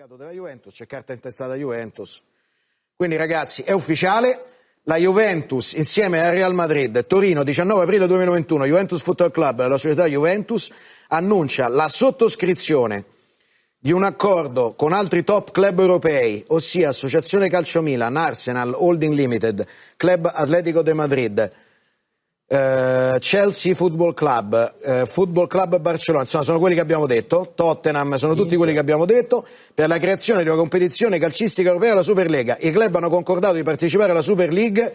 comunicato della Juventus, c'è carta intestata Juventus. Quindi ragazzi, è ufficiale, la Juventus insieme al Real Madrid, Torino, 19 aprile 2021, Juventus Football Club, la società Juventus, annuncia la sottoscrizione di un accordo con altri top club europei, ossia Associazione Calcio Milan, Arsenal, Holding Limited, Club Atletico de Madrid, eh, Chelsea Football Club, eh, Football Club Barcellona, insomma sono quelli che abbiamo detto, Tottenham, sono tutti quelli che abbiamo detto, per la creazione di una competizione calcistica europea, la Superlega. I club hanno concordato di partecipare alla Super League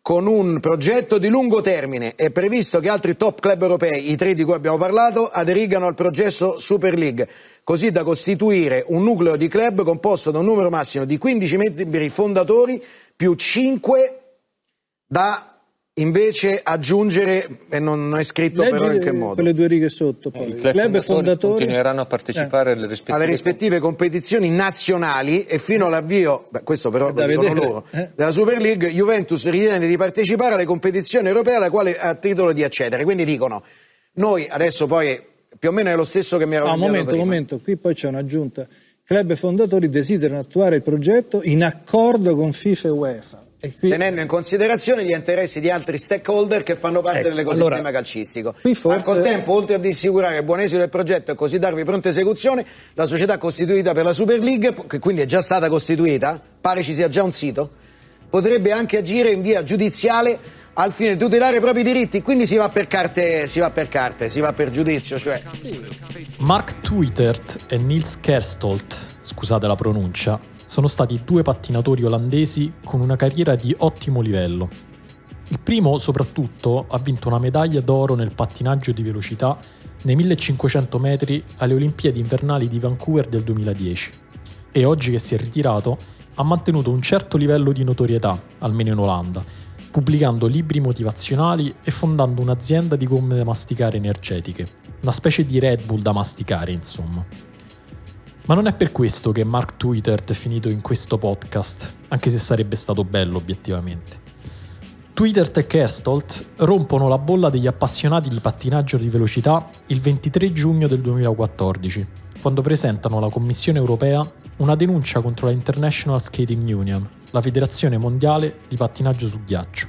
con un progetto di lungo termine. È previsto che altri top club europei, i tre di cui abbiamo parlato, aderigano al progetto Super League, così da costituire un nucleo di club composto da un numero massimo di 15 membri fondatori più 5 da invece aggiungere, e non è scritto Leggi però in che modo. quelle due righe sotto poi. I club club fondatori continueranno a partecipare alle rispettive, alle rispettive competizioni nazionali e fino all'avvio, beh, questo però lo dicono loro, eh. della Super League, Juventus ritiene di partecipare alle competizioni europee alla quale ha titolo di accedere. Quindi dicono, noi adesso poi più o meno è lo stesso che mi era Ah, un momento, un momento, qui poi c'è un'aggiunta. Club fondatori desiderano attuare il progetto in accordo con FIFA e UEFA. E qui, tenendo in considerazione gli interessi di altri stakeholder che fanno parte Ecco, dell'ecosistema allora, calcistico. forse- Al contempo, oltre ad assicurare il buon esito del progetto e così darvi pronta esecuzione, la società costituita per la Super League, che quindi è già stata costituita, pare ci sia già un sito, potrebbe anche agire in via giudiziale al fine di tutelare i propri diritti. Quindi si va per carte, si va per carte, si va per giudizio, cioè Mark Twittert e Niels Kerstolt, scusate la pronuncia, sono stati due pattinatori olandesi con una carriera di ottimo livello. Il primo, soprattutto, ha vinto una medaglia d'oro nel pattinaggio di velocità nei 1500 metri alle Olimpiadi invernali di Vancouver del 2010 e oggi che si è ritirato ha mantenuto un certo livello di notorietà, almeno in Olanda, pubblicando libri motivazionali e fondando un'azienda di gomme da masticare energetiche, una specie di Red Bull da masticare, insomma. Ma non è per questo che Mark Twittert è finito in questo podcast, anche se sarebbe stato bello obiettivamente. Twittert e Kerstolt rompono la bolla degli appassionati di pattinaggio di velocità il 23 giugno del 2014, quando presentano alla Commissione europea una denuncia contro la International Skating Union, la federazione mondiale di pattinaggio su ghiaccio.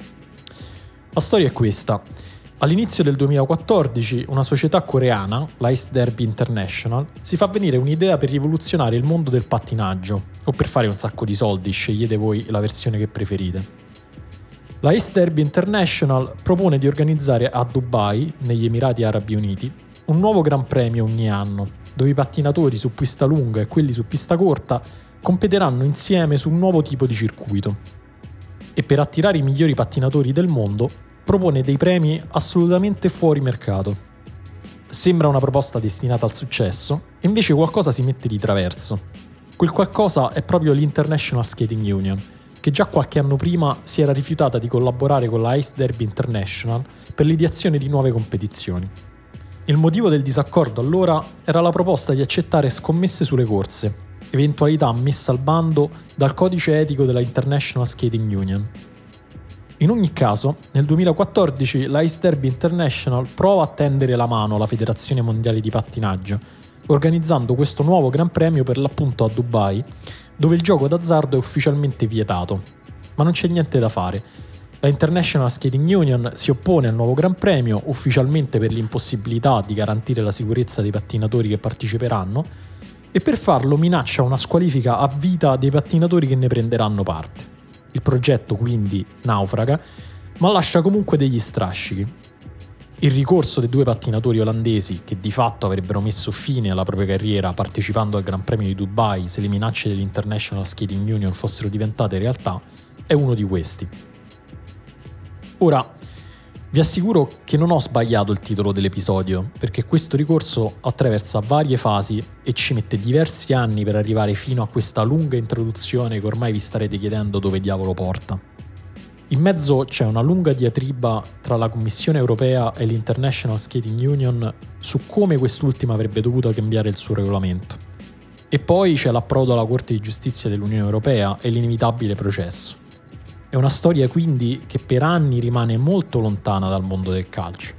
La storia è questa. All'inizio del 2014 una società coreana, l'Ice Derby International, si fa venire un'idea per rivoluzionare il mondo del pattinaggio, o per fare un sacco di soldi, scegliete voi la versione che preferite. La Derby International propone di organizzare a Dubai, negli Emirati Arabi Uniti, un nuovo Gran Premio ogni anno, dove i pattinatori su pista lunga e quelli su pista corta competeranno insieme su un nuovo tipo di circuito. E per attirare i migliori pattinatori del mondo propone dei premi assolutamente fuori mercato. Sembra una proposta destinata al successo, e invece qualcosa si mette di traverso. Quel qualcosa è proprio l'International Skating Union, che già qualche anno prima si era rifiutata di collaborare con la Ice Derby International per l'ideazione di nuove competizioni. Il motivo del disaccordo allora era la proposta di accettare scommesse sulle corse, eventualità messa al bando dal codice etico della International Skating Union. In ogni caso, nel 2014 la Ice Derby International prova a tendere la mano alla Federazione Mondiale di Pattinaggio, organizzando questo nuovo Gran Premio per l'appunto a Dubai, dove il gioco d'azzardo è ufficialmente vietato. Ma non c'è niente da fare. La International Skating Union si oppone al nuovo Gran Premio, ufficialmente per l'impossibilità di garantire la sicurezza dei pattinatori che parteciperanno, e per farlo minaccia una squalifica a vita dei pattinatori che ne prenderanno parte. Il progetto quindi naufraga, ma lascia comunque degli strascichi. Il ricorso dei due pattinatori olandesi, che di fatto avrebbero messo fine alla propria carriera partecipando al Gran Premio di Dubai se le minacce dell'International Skating Union fossero diventate realtà, è uno di questi. Ora, vi assicuro che non ho sbagliato il titolo dell'episodio, perché questo ricorso attraversa varie fasi e ci mette diversi anni per arrivare fino a questa lunga introduzione che ormai vi starete chiedendo dove diavolo porta. In mezzo c'è una lunga diatriba tra la Commissione europea e l'International Skating Union su come quest'ultima avrebbe dovuto cambiare il suo regolamento. E poi c'è l'approdo alla Corte di Giustizia dell'Unione Europea e l'inevitabile processo. È una storia quindi che per anni rimane molto lontana dal mondo del calcio.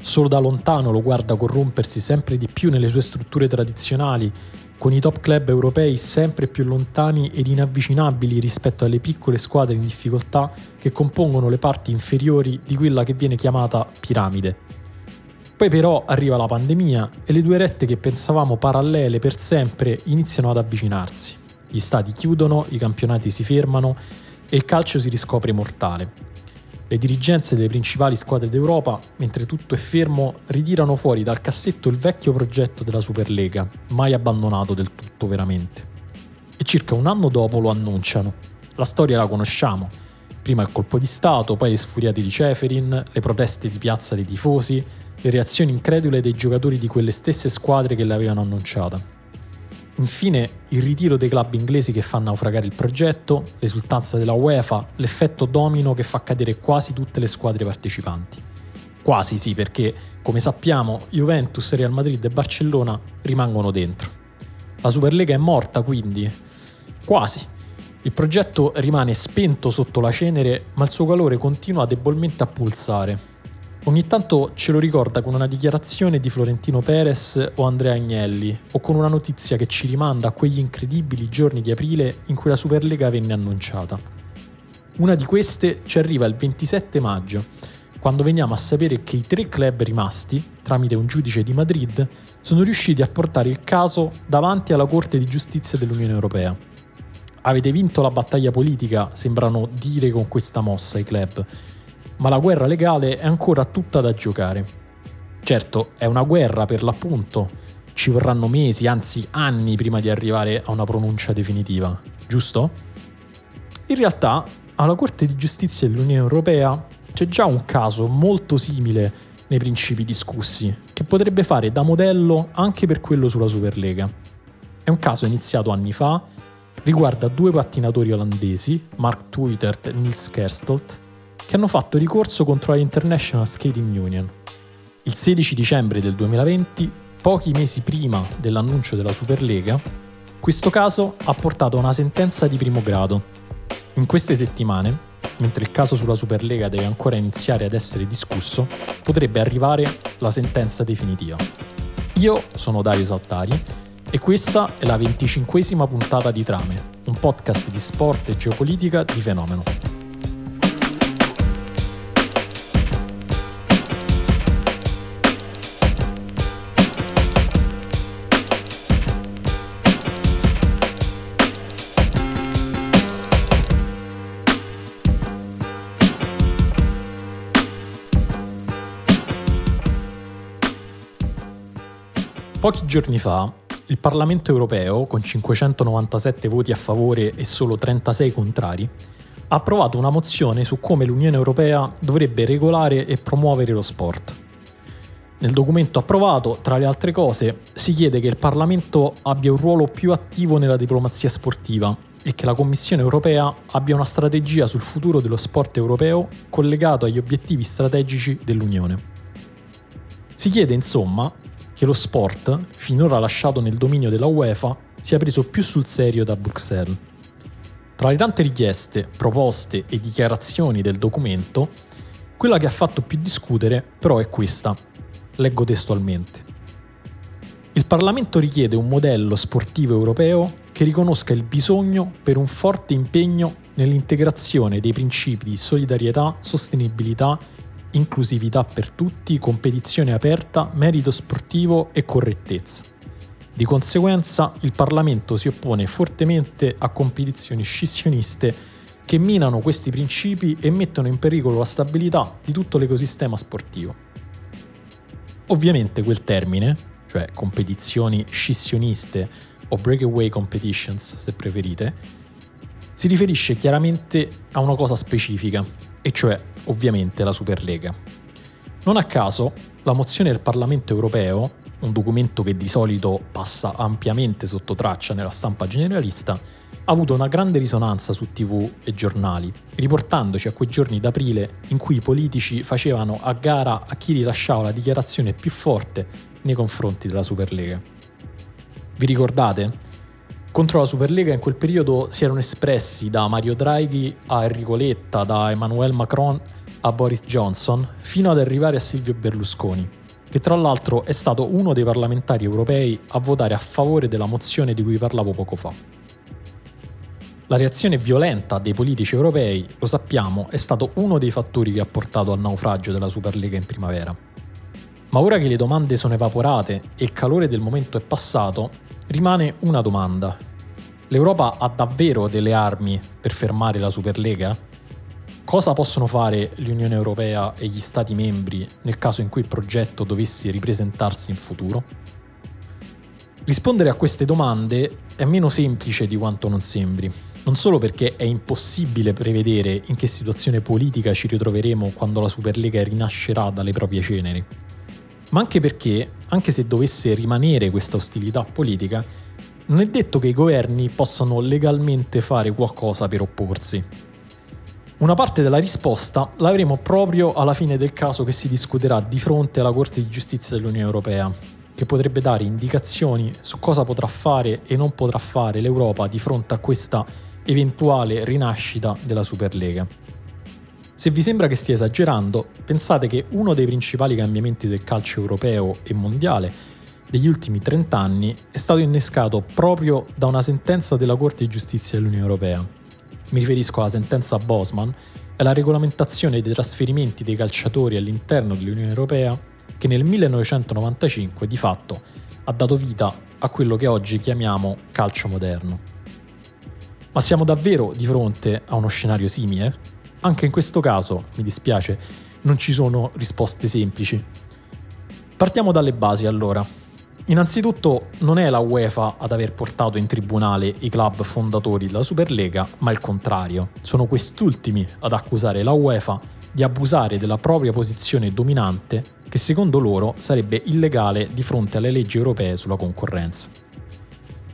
Solo da lontano lo guarda corrompersi sempre di più nelle sue strutture tradizionali con i top club europei sempre più lontani ed inavvicinabili rispetto alle piccole squadre in difficoltà che compongono le parti inferiori di quella che viene chiamata piramide. Poi però arriva la pandemia e le due rette che pensavamo parallele per sempre iniziano ad avvicinarsi. Gli stati chiudono, i campionati si fermano e il calcio si riscopre mortale. Le dirigenze delle principali squadre d'Europa, mentre tutto è fermo, ritirano fuori dal cassetto il vecchio progetto della Superlega, mai abbandonato del tutto veramente. E circa un anno dopo lo annunciano. La storia la conosciamo. Prima il colpo di Stato, poi le sfuriate di Ceferin, le proteste di piazza dei tifosi, le reazioni incredule dei giocatori di quelle stesse squadre che l'avevano annunciata. Infine, il ritiro dei club inglesi che fa naufragare il progetto, l'esultanza della UEFA, l'effetto domino che fa cadere quasi tutte le squadre partecipanti. Quasi sì, perché, come sappiamo, Juventus, Real Madrid e Barcellona rimangono dentro. La Superlega è morta, quindi. Quasi. Il progetto rimane spento sotto la cenere, ma il suo calore continua debolmente a pulsare, Ogni tanto ce lo ricorda con una dichiarazione di Florentino Perez o Andrea Agnelli, o con una notizia che ci rimanda a quegli incredibili giorni di aprile in cui la Superlega venne annunciata. Una di queste ci arriva il 27 maggio, quando veniamo a sapere che i tre club rimasti, tramite un giudice di Madrid, sono riusciti a portare il caso davanti alla Corte di Giustizia dell'Unione Europea. Avete vinto la battaglia politica, sembrano dire con questa mossa i club, ma la guerra legale è ancora tutta da giocare. Certo, è una guerra per l'appunto, ci vorranno mesi, anzi anni prima di arrivare a una pronuncia definitiva, giusto? In realtà, alla Corte di Giustizia dell'Unione Europea c'è già un caso molto simile nei principi discussi, che potrebbe fare da modello anche per quello sulla Superlega. È un caso iniziato anni fa, riguarda due pattinatori olandesi, Mark Twittert e Niels Kerstolt, che hanno fatto ricorso contro la International Skating Union. Il 16 dicembre del 2020, pochi mesi prima dell'annuncio della Superlega, questo caso ha portato a una sentenza di primo grado. In queste settimane, mentre il caso sulla Superlega deve ancora iniziare ad essere discusso, potrebbe arrivare la sentenza definitiva. Io sono Dario Saltari e questa è la venticinquesima puntata di Trame, un podcast di sport e geopolitica di fenomeno. Pochi giorni fa il Parlamento europeo, con 597 voti a favore e solo 36 contrari, ha approvato una mozione su come l'Unione Europea dovrebbe regolare e promuovere lo sport. Nel documento approvato, tra le altre cose, si chiede che il Parlamento abbia un ruolo più attivo nella diplomazia sportiva e che la Commissione europea abbia una strategia sul futuro dello sport europeo collegato agli obiettivi strategici dell'Unione. Si chiede insomma che lo sport, finora lasciato nel dominio della UEFA, sia preso più sul serio da Bruxelles. Tra le tante richieste, proposte e dichiarazioni del documento, quella che ha fatto più discutere però è questa. Leggo testualmente. Il Parlamento richiede un modello sportivo europeo che riconosca il bisogno per un forte impegno nell'integrazione dei principi di solidarietà, sostenibilità inclusività per tutti, competizione aperta, merito sportivo e correttezza. Di conseguenza il Parlamento si oppone fortemente a competizioni scissioniste che minano questi principi e mettono in pericolo la stabilità di tutto l'ecosistema sportivo. Ovviamente quel termine, cioè competizioni scissioniste o breakaway competitions se preferite, si riferisce chiaramente a una cosa specifica, e cioè ovviamente la Superlega. Non a caso, la mozione del Parlamento europeo, un documento che di solito passa ampiamente sotto traccia nella stampa generalista, ha avuto una grande risonanza su tv e giornali, riportandoci a quei giorni d'aprile in cui i politici facevano a gara a chi rilasciava la dichiarazione più forte nei confronti della Superlega. Vi ricordate? Contro la Superlega in quel periodo si erano espressi da Mario Draghi a Enrico Letta, da Emmanuel Macron a Boris Johnson, fino ad arrivare a Silvio Berlusconi, che tra l'altro è stato uno dei parlamentari europei a votare a favore della mozione di cui parlavo poco fa. La reazione violenta dei politici europei, lo sappiamo, è stato uno dei fattori che ha portato al naufragio della Superlega in primavera. Ma ora che le domande sono evaporate e il calore del momento è passato, rimane una domanda. L'Europa ha davvero delle armi per fermare la Superlega? Cosa possono fare l'Unione Europea e gli Stati membri nel caso in cui il progetto dovesse ripresentarsi in futuro? Rispondere a queste domande è meno semplice di quanto non sembri, non solo perché è impossibile prevedere in che situazione politica ci ritroveremo quando la Superlega rinascerà dalle proprie ceneri, ma anche perché, anche se dovesse rimanere questa ostilità politica, non è detto che i governi possano legalmente fare qualcosa per opporsi. Una parte della risposta l'avremo proprio alla fine del caso che si discuterà di fronte alla Corte di giustizia dell'Unione Europea, che potrebbe dare indicazioni su cosa potrà fare e non potrà fare l'Europa di fronte a questa eventuale rinascita della Superlega. Se vi sembra che stia esagerando, pensate che uno dei principali cambiamenti del calcio europeo e mondiale degli ultimi 30 anni è stato innescato proprio da una sentenza della Corte di giustizia dell'Unione Europea. Mi riferisco alla sentenza Bosman e alla regolamentazione dei trasferimenti dei calciatori all'interno dell'Unione Europea che nel 1995 di fatto ha dato vita a quello che oggi chiamiamo calcio moderno. Ma siamo davvero di fronte a uno scenario simile? Anche in questo caso, mi dispiace, non ci sono risposte semplici. Partiamo dalle basi allora. Innanzitutto non è la UEFA ad aver portato in tribunale i club fondatori della Superlega, ma il contrario. Sono quest'ultimi ad accusare la UEFA di abusare della propria posizione dominante che secondo loro sarebbe illegale di fronte alle leggi europee sulla concorrenza.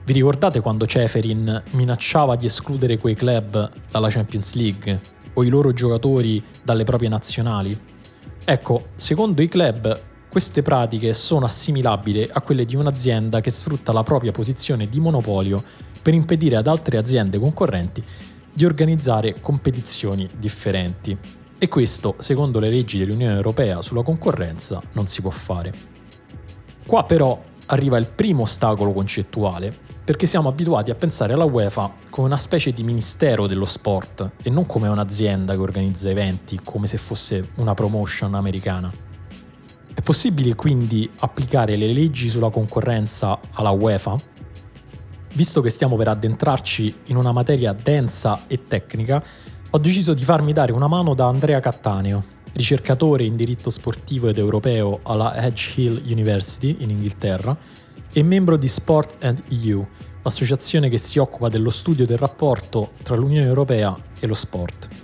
Vi ricordate quando Ceferin minacciava di escludere quei club dalla Champions League o i loro giocatori dalle proprie nazionali? Ecco, secondo i club queste pratiche sono assimilabili a quelle di un'azienda che sfrutta la propria posizione di monopolio per impedire ad altre aziende concorrenti di organizzare competizioni differenti. E questo, secondo le leggi dell'Unione Europea sulla concorrenza, non si può fare. Qua però arriva il primo ostacolo concettuale, perché siamo abituati a pensare alla UEFA come una specie di ministero dello sport e non come un'azienda che organizza eventi come se fosse una promotion americana. È possibile quindi applicare le leggi sulla concorrenza alla UEFA? Visto che stiamo per addentrarci in una materia densa e tecnica, ho deciso di farmi dare una mano da Andrea Cattaneo, ricercatore in diritto sportivo ed europeo alla Edge Hill University in Inghilterra e membro di Sport and EU, l'associazione che si occupa dello studio del rapporto tra l'Unione Europea e lo sport.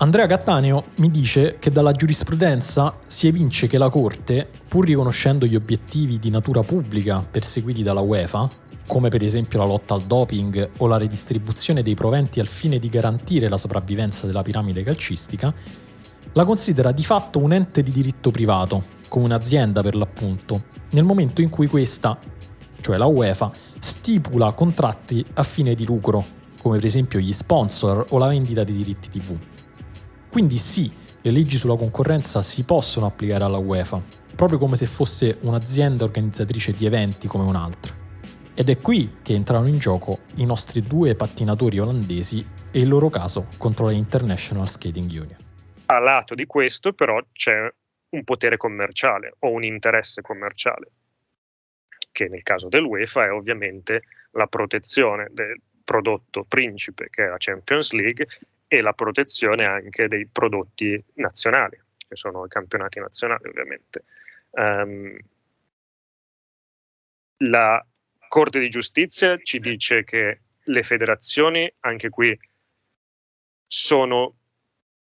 Andrea Cattaneo mi dice che dalla giurisprudenza si evince che la Corte, pur riconoscendo gli obiettivi di natura pubblica perseguiti dalla UEFA, come per esempio la lotta al doping o la redistribuzione dei proventi al fine di garantire la sopravvivenza della piramide calcistica, la considera di fatto un ente di diritto privato, come un'azienda per l'appunto, nel momento in cui questa cioè la UEFA, stipula contratti a fine di lucro, come per esempio gli sponsor o la vendita di diritti TV. Quindi sì, le leggi sulla concorrenza si possono applicare alla UEFA, proprio come se fosse un'azienda organizzatrice di eventi come un'altra. Ed è qui che entrano in gioco i nostri due pattinatori olandesi e il loro caso contro la International Skating Union. A lato di questo però c'è un potere commerciale o un interesse commerciale che nel caso dell'UEFA è ovviamente la protezione del prodotto principe che è la Champions League e la protezione anche dei prodotti nazionali, che sono i campionati nazionali ovviamente. Um, la Corte di giustizia ci dice che le federazioni, anche qui, sono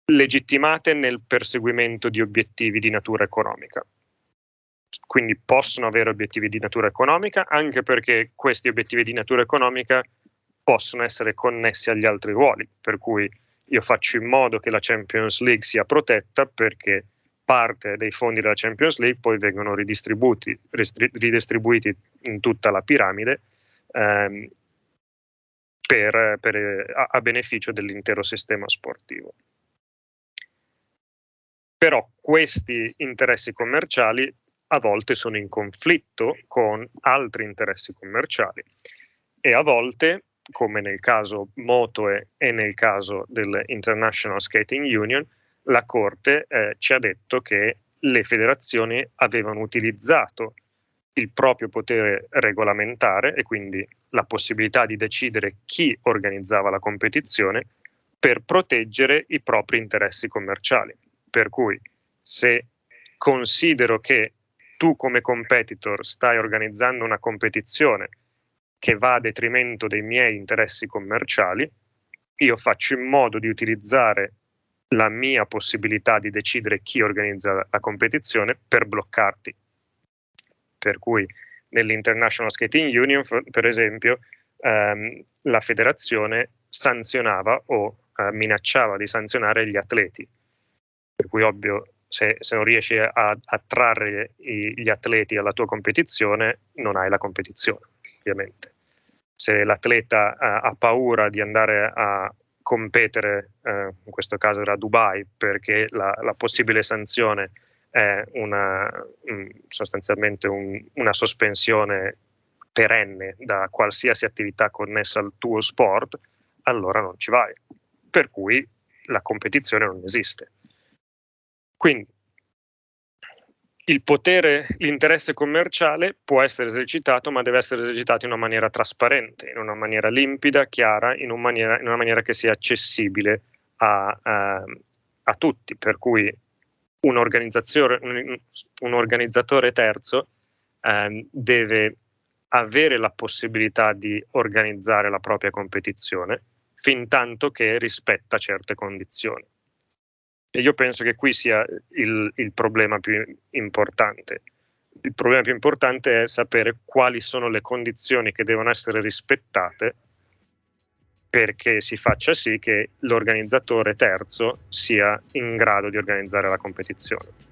legittimate nel perseguimento di obiettivi di natura economica quindi possono avere obiettivi di natura economica, anche perché questi obiettivi di natura economica possono essere connessi agli altri ruoli, per cui io faccio in modo che la Champions League sia protetta perché parte dei fondi della Champions League poi vengono ridistribuiti, ridistribuiti in tutta la piramide ehm, per, per, a, a beneficio dell'intero sistema sportivo. Però questi interessi commerciali a volte sono in conflitto con altri interessi commerciali e a volte, come nel caso Motoe e nel caso dell'International Skating Union, la Corte eh, ci ha detto che le federazioni avevano utilizzato il proprio potere regolamentare e quindi la possibilità di decidere chi organizzava la competizione per proteggere i propri interessi commerciali. Per cui se considero che tu come competitor stai organizzando una competizione che va a detrimento dei miei interessi commerciali, io faccio in modo di utilizzare la mia possibilità di decidere chi organizza la competizione per bloccarti. Per cui nell'International Skating Union, per esempio, ehm, la federazione sanzionava o eh, minacciava di sanzionare gli atleti. Per cui, ovvio, se, se non riesci a attrarre gli atleti alla tua competizione, non hai la competizione, ovviamente. Se l'atleta eh, ha paura di andare a competere, eh, in questo caso era Dubai, perché la, la possibile sanzione è una, sostanzialmente un, una sospensione perenne da qualsiasi attività connessa al tuo sport, allora non ci vai. Per cui la competizione non esiste. Quindi il potere, l'interesse commerciale può essere esercitato, ma deve essere esercitato in una maniera trasparente, in una maniera limpida, chiara, in, un maniera, in una maniera che sia accessibile a, a, a tutti. Per cui un, un, un organizzatore terzo eh, deve avere la possibilità di organizzare la propria competizione fin tanto che rispetta certe condizioni. E io penso che qui sia il, il problema più importante. Il problema più importante è sapere quali sono le condizioni che devono essere rispettate perché si faccia sì che l'organizzatore terzo sia in grado di organizzare la competizione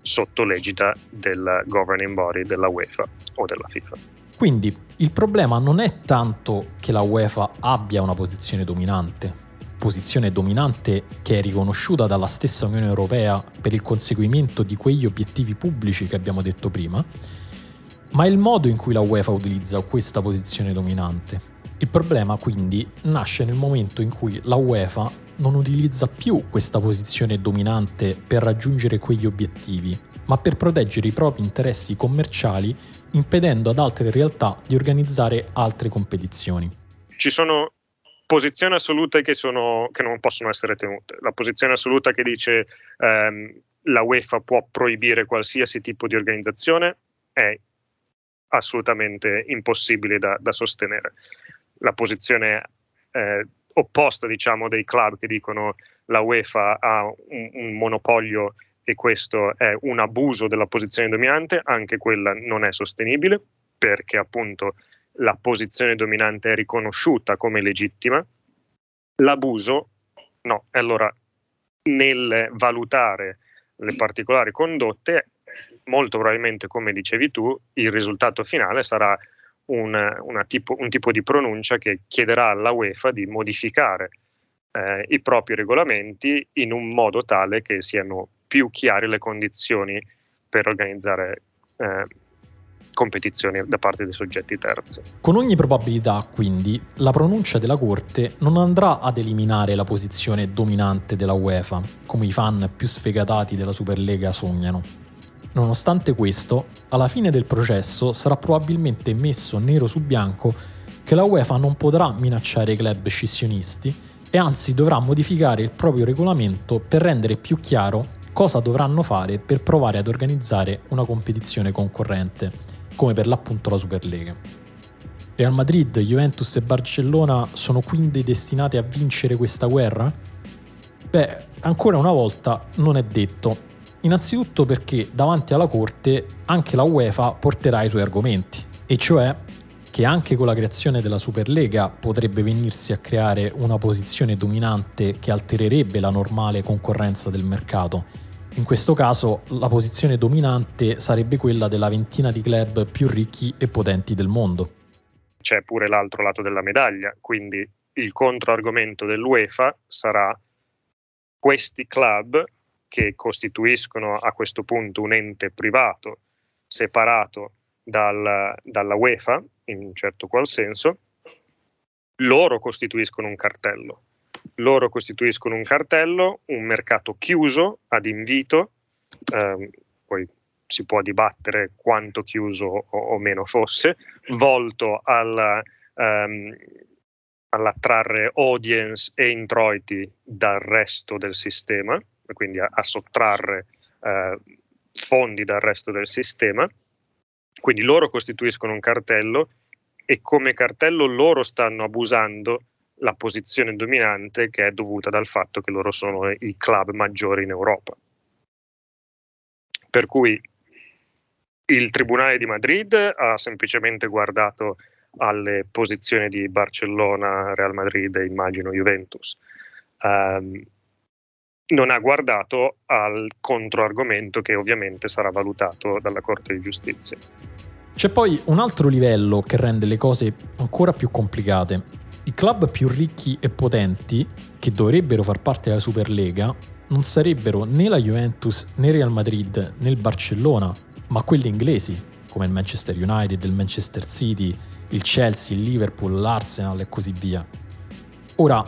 sotto l'egida del governing body della UEFA o della FIFA. Quindi il problema non è tanto che la UEFA abbia una posizione dominante, posizione dominante che è riconosciuta dalla stessa Unione Europea per il conseguimento di quegli obiettivi pubblici che abbiamo detto prima, ma il modo in cui la UEFA utilizza questa posizione dominante. Il problema quindi nasce nel momento in cui la UEFA non utilizza più questa posizione dominante per raggiungere quegli obiettivi, ma per proteggere i propri interessi commerciali impedendo ad altre realtà di organizzare altre competizioni. Ci sono posizioni assolute che, sono, che non possono essere tenute. La posizione assoluta che dice ehm, la UEFA può proibire qualsiasi tipo di organizzazione è assolutamente impossibile da, da sostenere. La posizione eh, opposta, diciamo, dei club che dicono la UEFA ha un, un monopolio e questo è un abuso della posizione dominante, anche quella non è sostenibile perché appunto la posizione dominante è riconosciuta come legittima, l'abuso no. Allora, nel valutare le particolari condotte, molto probabilmente, come dicevi tu, il risultato finale sarà un, tipo, un tipo di pronuncia che chiederà alla UEFA di modificare eh, i propri regolamenti in un modo tale che siano più chiare le condizioni per organizzare eh, competizioni da parte dei soggetti terzi. Con ogni probabilità, quindi, la pronuncia della Corte non andrà ad eliminare la posizione dominante della UEFA, come i fan più sfegatati della Superlega sognano. Nonostante questo, alla fine del processo sarà probabilmente messo nero su bianco che la UEFA non potrà minacciare i club scissionisti e anzi dovrà modificare il proprio regolamento per rendere più chiaro cosa dovranno fare per provare ad organizzare una competizione concorrente come per l'appunto la Superlega. Real Madrid, Juventus e Barcellona sono quindi destinate a vincere questa guerra? Beh, ancora una volta non è detto. Innanzitutto perché davanti alla Corte anche la UEFA porterà i suoi argomenti, e cioè che anche con la creazione della Superlega potrebbe venirsi a creare una posizione dominante che altererebbe la normale concorrenza del mercato in questo caso la posizione dominante sarebbe quella della ventina di club più ricchi e potenti del mondo. C'è pure l'altro lato della medaglia, quindi il controargomento dell'UEFA sarà questi club che costituiscono a questo punto un ente privato separato dal, dalla UEFA, in un certo qual senso, loro costituiscono un cartello. Loro costituiscono un cartello, un mercato chiuso ad invito, ehm, poi si può dibattere quanto chiuso o, o meno fosse, volto al, ehm, all'attrarre audience e introiti dal resto del sistema, quindi a, a sottrarre eh, fondi dal resto del sistema. Quindi loro costituiscono un cartello e come cartello loro stanno abusando la posizione dominante che è dovuta dal fatto che loro sono i club maggiori in Europa. Per cui il Tribunale di Madrid ha semplicemente guardato alle posizioni di Barcellona, Real Madrid e immagino Juventus. Um, non ha guardato al controargomento che ovviamente sarà valutato dalla Corte di Giustizia. C'è poi un altro livello che rende le cose ancora più complicate. I club più ricchi e potenti, che dovrebbero far parte della Superlega, non sarebbero né la Juventus né Real Madrid né il Barcellona, ma quelli inglesi, come il Manchester United, il Manchester City, il Chelsea, il Liverpool, l'Arsenal e così via. Ora,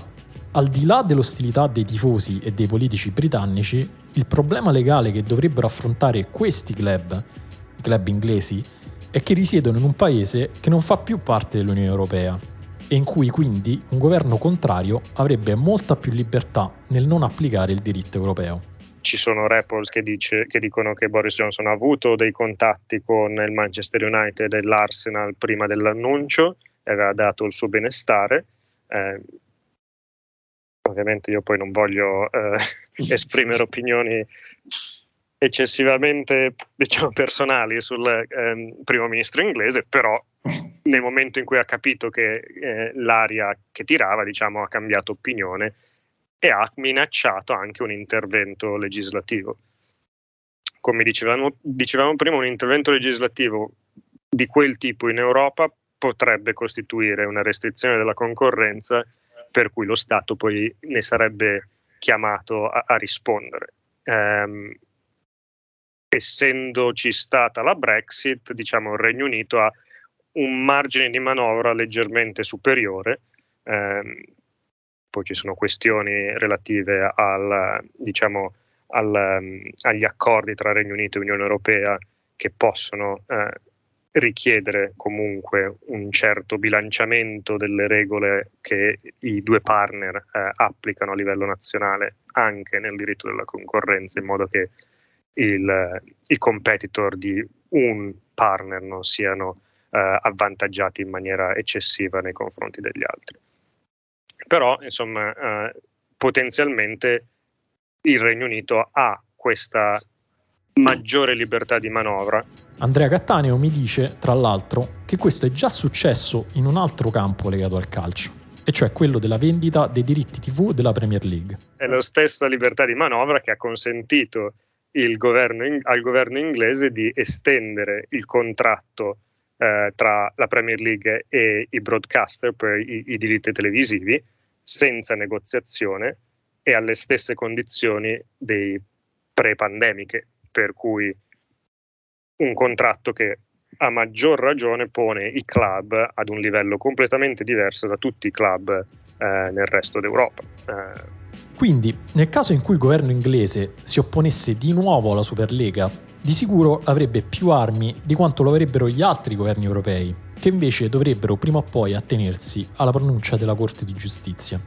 al di là dell'ostilità dei tifosi e dei politici britannici, il problema legale che dovrebbero affrontare questi club, i club inglesi, è che risiedono in un paese che non fa più parte dell'Unione Europea e in cui quindi un governo contrario avrebbe molta più libertà nel non applicare il diritto europeo. Ci sono reports che, dice, che dicono che Boris Johnson ha avuto dei contatti con il Manchester United e l'Arsenal prima dell'annuncio, aveva dato il suo benestare. Eh, ovviamente io poi non voglio eh, esprimere opinioni eccessivamente diciamo, personali sul eh, primo ministro inglese, però nel momento in cui ha capito che eh, l'aria che tirava diciamo, ha cambiato opinione e ha minacciato anche un intervento legislativo. Come dicevamo, dicevamo prima, un intervento legislativo di quel tipo in Europa potrebbe costituire una restrizione della concorrenza per cui lo Stato poi ne sarebbe chiamato a, a rispondere. Um, essendoci stata la Brexit, diciamo il Regno Unito ha un margine di manovra leggermente superiore. Um, poi ci sono questioni relative al, diciamo, al, agli accordi tra Regno Unito e Unione Europea che possono uh, richiedere comunque un certo bilanciamento delle regole che i due partner eh, applicano a livello nazionale anche nel diritto della concorrenza, in modo che il, i competitor di un partner non siano eh, avvantaggiati in maniera eccessiva nei confronti degli altri. Però, insomma, eh, potenzialmente il Regno Unito ha questa maggiore libertà di manovra. Andrea Cattaneo mi dice, tra l'altro, che questo è già successo in un altro campo legato al calcio, e cioè quello della vendita dei diritti TV della Premier League. È la stessa libertà di manovra che ha consentito governo in, al governo inglese di estendere il contratto eh, tra la Premier League e i broadcaster per i, i diritti televisivi senza negoziazione e alle stesse condizioni dei pre-pandemiche per cui un contratto che a maggior ragione pone i club ad un livello completamente diverso da tutti i club eh, nel resto d'Europa. Eh. Quindi, nel caso in cui il governo inglese si opponesse di nuovo alla Superlega, di sicuro avrebbe più armi di quanto lo avrebbero gli altri governi europei, che invece dovrebbero prima o poi attenersi alla pronuncia della Corte di Giustizia.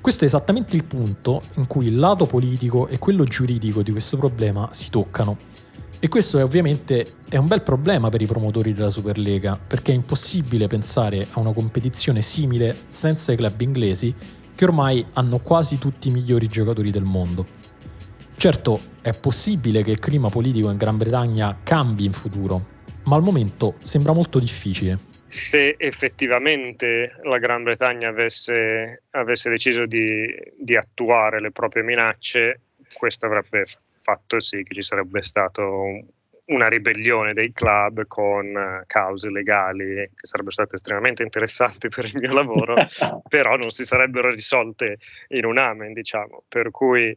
Questo è esattamente il punto in cui il lato politico e quello giuridico di questo problema si toccano. E questo è ovviamente è un bel problema per i promotori della Superlega, perché è impossibile pensare a una competizione simile senza i club inglesi, che ormai hanno quasi tutti i migliori giocatori del mondo. Certo, è possibile che il clima politico in Gran Bretagna cambi in futuro, ma al momento sembra molto difficile se effettivamente la Gran Bretagna avesse, avesse deciso di, di, attuare le proprie minacce, questo avrebbe fatto sì che ci sarebbe stato una ribellione dei club con cause legali che sarebbero state estremamente interessanti per il mio lavoro, però non si sarebbero risolte in un amen, diciamo. Per cui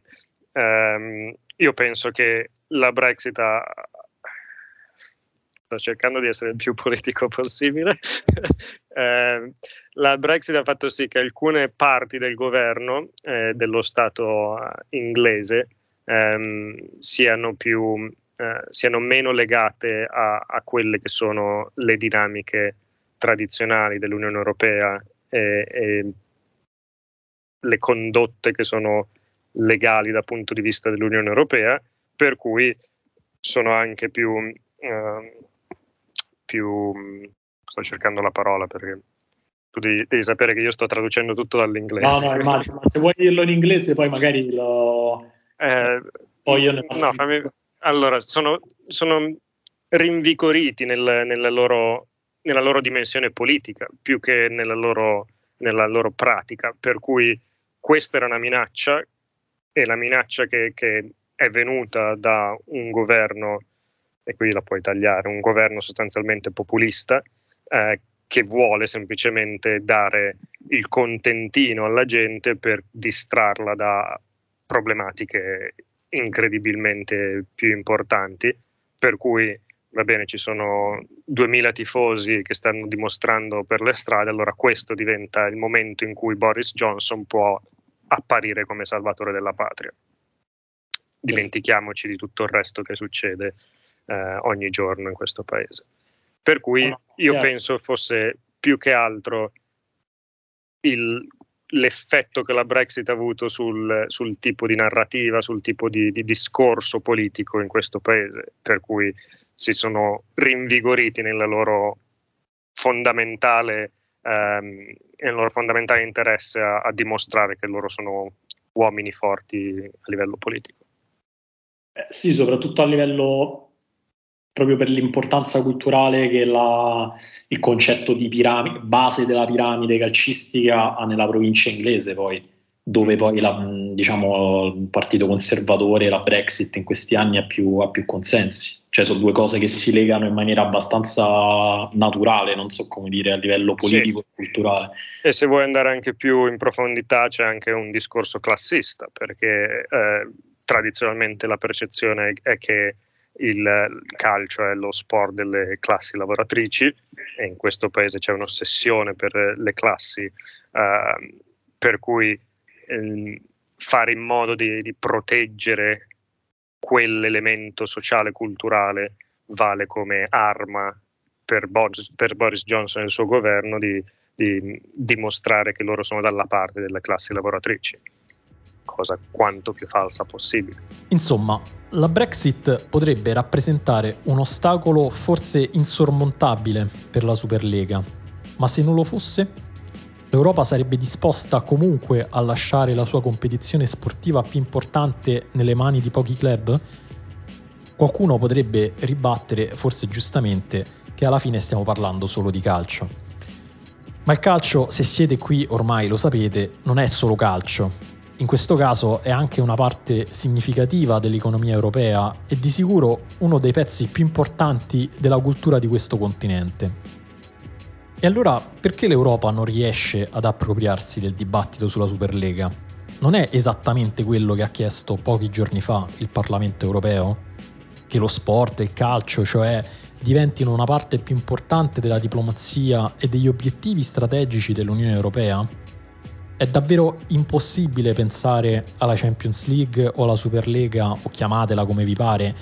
ehm, io penso che la Brexit ha, sto cercando di essere il più politico possibile. eh, la Brexit ha fatto sì che alcune parti del governo eh, dello Stato eh, inglese ehm, siano, più, eh, siano meno legate a, a, quelle che sono le dinamiche tradizionali dell'Unione Europea e, e le condotte che sono legali dal punto di vista dell'Unione Europea, per cui sono anche più eh, più... sto cercando la parola perché tu devi, devi, sapere che io sto traducendo tutto dall'inglese. No, no, immagino, ma se vuoi dirlo in inglese poi magari lo... Eh, poi io ne no, fammi... Allora, sono, sono rinvigoriti nel, nella, loro, nella, loro, dimensione politica più che nella loro, nella loro, pratica, per cui questa era una minaccia e la minaccia che, che è venuta da un governo e qui la puoi tagliare, un governo sostanzialmente populista eh, che vuole semplicemente dare il contentino alla gente per distrarla da problematiche incredibilmente più importanti, per cui va bene, ci sono 2000 tifosi che stanno dimostrando per le strade, allora questo diventa il momento in cui Boris Johnson può apparire come salvatore della patria. Dimentichiamoci di tutto il resto che succede eh, ogni giorno in questo paese. Per cui io penso fosse più che altro il, l'effetto che la Brexit ha avuto sul, sul tipo di narrativa, sul tipo di, di, discorso politico in questo paese, per cui si sono rinvigoriti nella loro fondamentale, ehm, nel loro fondamentale interesse a, a, dimostrare che loro sono uomini forti a livello politico. Eh, sì, soprattutto a livello proprio per l'importanza culturale che la, il concetto di piramide, base della piramide calcistica ha nella provincia inglese poi, dove poi la, diciamo, il partito conservatore, la Brexit in questi anni ha più, ha più consensi. Cioè sono due cose che si legano in maniera abbastanza naturale, non so come dire, a livello politico sì. e culturale. E se vuoi andare anche più in profondità c'è anche un discorso classista, perché eh, tradizionalmente la percezione è che il calcio è lo sport delle classi lavoratrici e in questo paese c'è un'ossessione per le classi, eh, per cui eh, fare in modo di, di, proteggere quell'elemento sociale culturale vale come arma per Boris, per Boris Johnson e il suo governo di, di dimostrare che loro sono dalla parte delle classi lavoratrici cosa quanto più falsa possibile. Insomma, la Brexit potrebbe rappresentare un ostacolo forse insormontabile per la Superlega, ma se non lo fosse, l'Europa sarebbe disposta comunque a lasciare la sua competizione sportiva più importante nelle mani di pochi club? Qualcuno potrebbe ribattere, forse giustamente, che alla fine stiamo parlando solo di calcio. Ma il calcio, se siete qui ormai lo sapete, non è solo calcio, in questo caso è anche una parte significativa dell'economia europea e di sicuro uno dei pezzi più importanti della cultura di questo continente. E allora perché l'Europa non riesce ad appropriarsi del dibattito sulla Superlega? Non è esattamente quello che ha chiesto pochi giorni fa il Parlamento europeo? Che lo sport e il calcio, cioè, diventino una parte più importante della diplomazia e degli obiettivi strategici dell'Unione Europea? È davvero impossibile pensare alla Champions League o alla Superlega, o chiamatela come vi pare,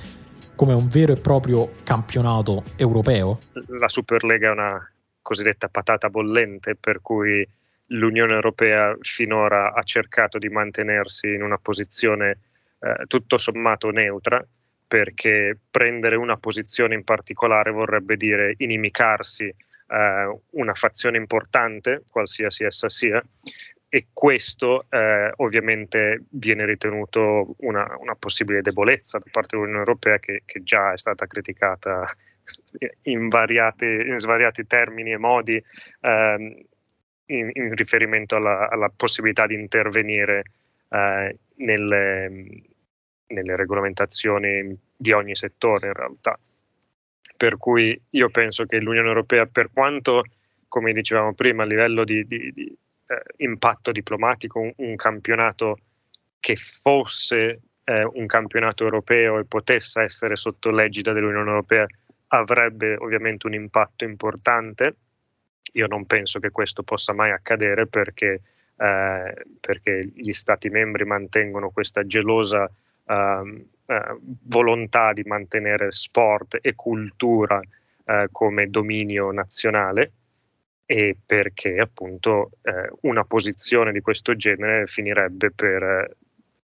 come un vero e proprio campionato europeo? La Superlega è una cosiddetta patata bollente, per cui l'Unione Europea finora ha cercato di mantenersi in una posizione eh, tutto sommato neutra, perché prendere una posizione in particolare vorrebbe dire inimicarsi eh, una fazione importante, qualsiasi essa sia, e questo eh, ovviamente viene ritenuto una, una, possibile debolezza da parte dell'Unione Europea che, che già è stata criticata in, variati, in svariati termini e modi ehm, in, in, riferimento alla, alla, possibilità di intervenire eh, nelle, nelle regolamentazioni di ogni settore in realtà. Per cui io penso che l'Unione Europea, per quanto, come dicevamo prima, a livello di, di, di eh, impatto diplomatico, un, un, campionato che fosse eh, un campionato europeo e potesse essere sotto l'egida dell'Unione Europea avrebbe ovviamente un impatto importante. Io non penso che questo possa mai accadere perché, eh, perché gli Stati membri mantengono questa gelosa eh, eh, volontà di mantenere sport e cultura eh, come dominio nazionale e perché appunto eh, una posizione di questo genere finirebbe per eh,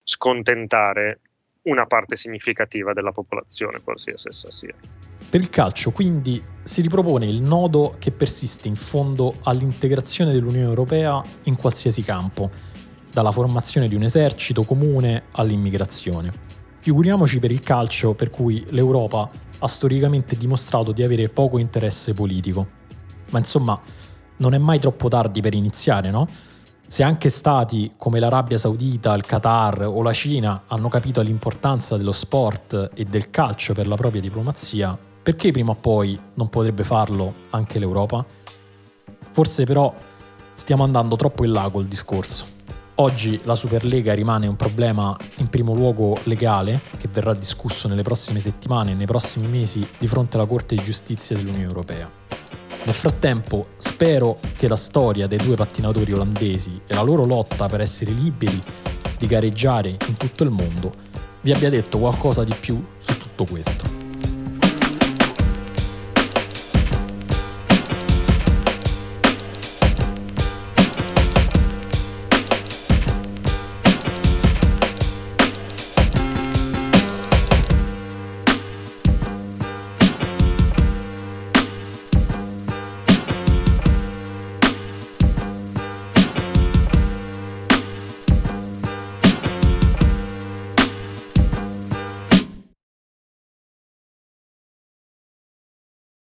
scontentare una parte significativa della popolazione, qualsiasi essa sia. Per il calcio quindi si ripropone il nodo che persiste in fondo all'integrazione dell'Unione Europea in qualsiasi campo, dalla formazione di un esercito comune all'immigrazione. Figuriamoci per il calcio per cui l'Europa ha storicamente dimostrato di avere poco interesse politico. Ma insomma, non è mai troppo tardi per iniziare, no? Se anche stati come l'Arabia Saudita, il Qatar o la Cina hanno capito l'importanza dello sport e del calcio per la propria diplomazia, perché prima o poi non potrebbe farlo anche l'Europa? Forse però stiamo andando troppo in là col discorso. Oggi la Superlega rimane un problema in primo luogo legale, che verrà discusso nelle prossime settimane e nei prossimi mesi di fronte alla Corte di Giustizia dell'Unione Europea. Nel frattempo spero che la storia dei due pattinatori olandesi e la loro lotta per essere liberi di gareggiare in tutto il mondo vi abbia detto qualcosa di più su tutto questo.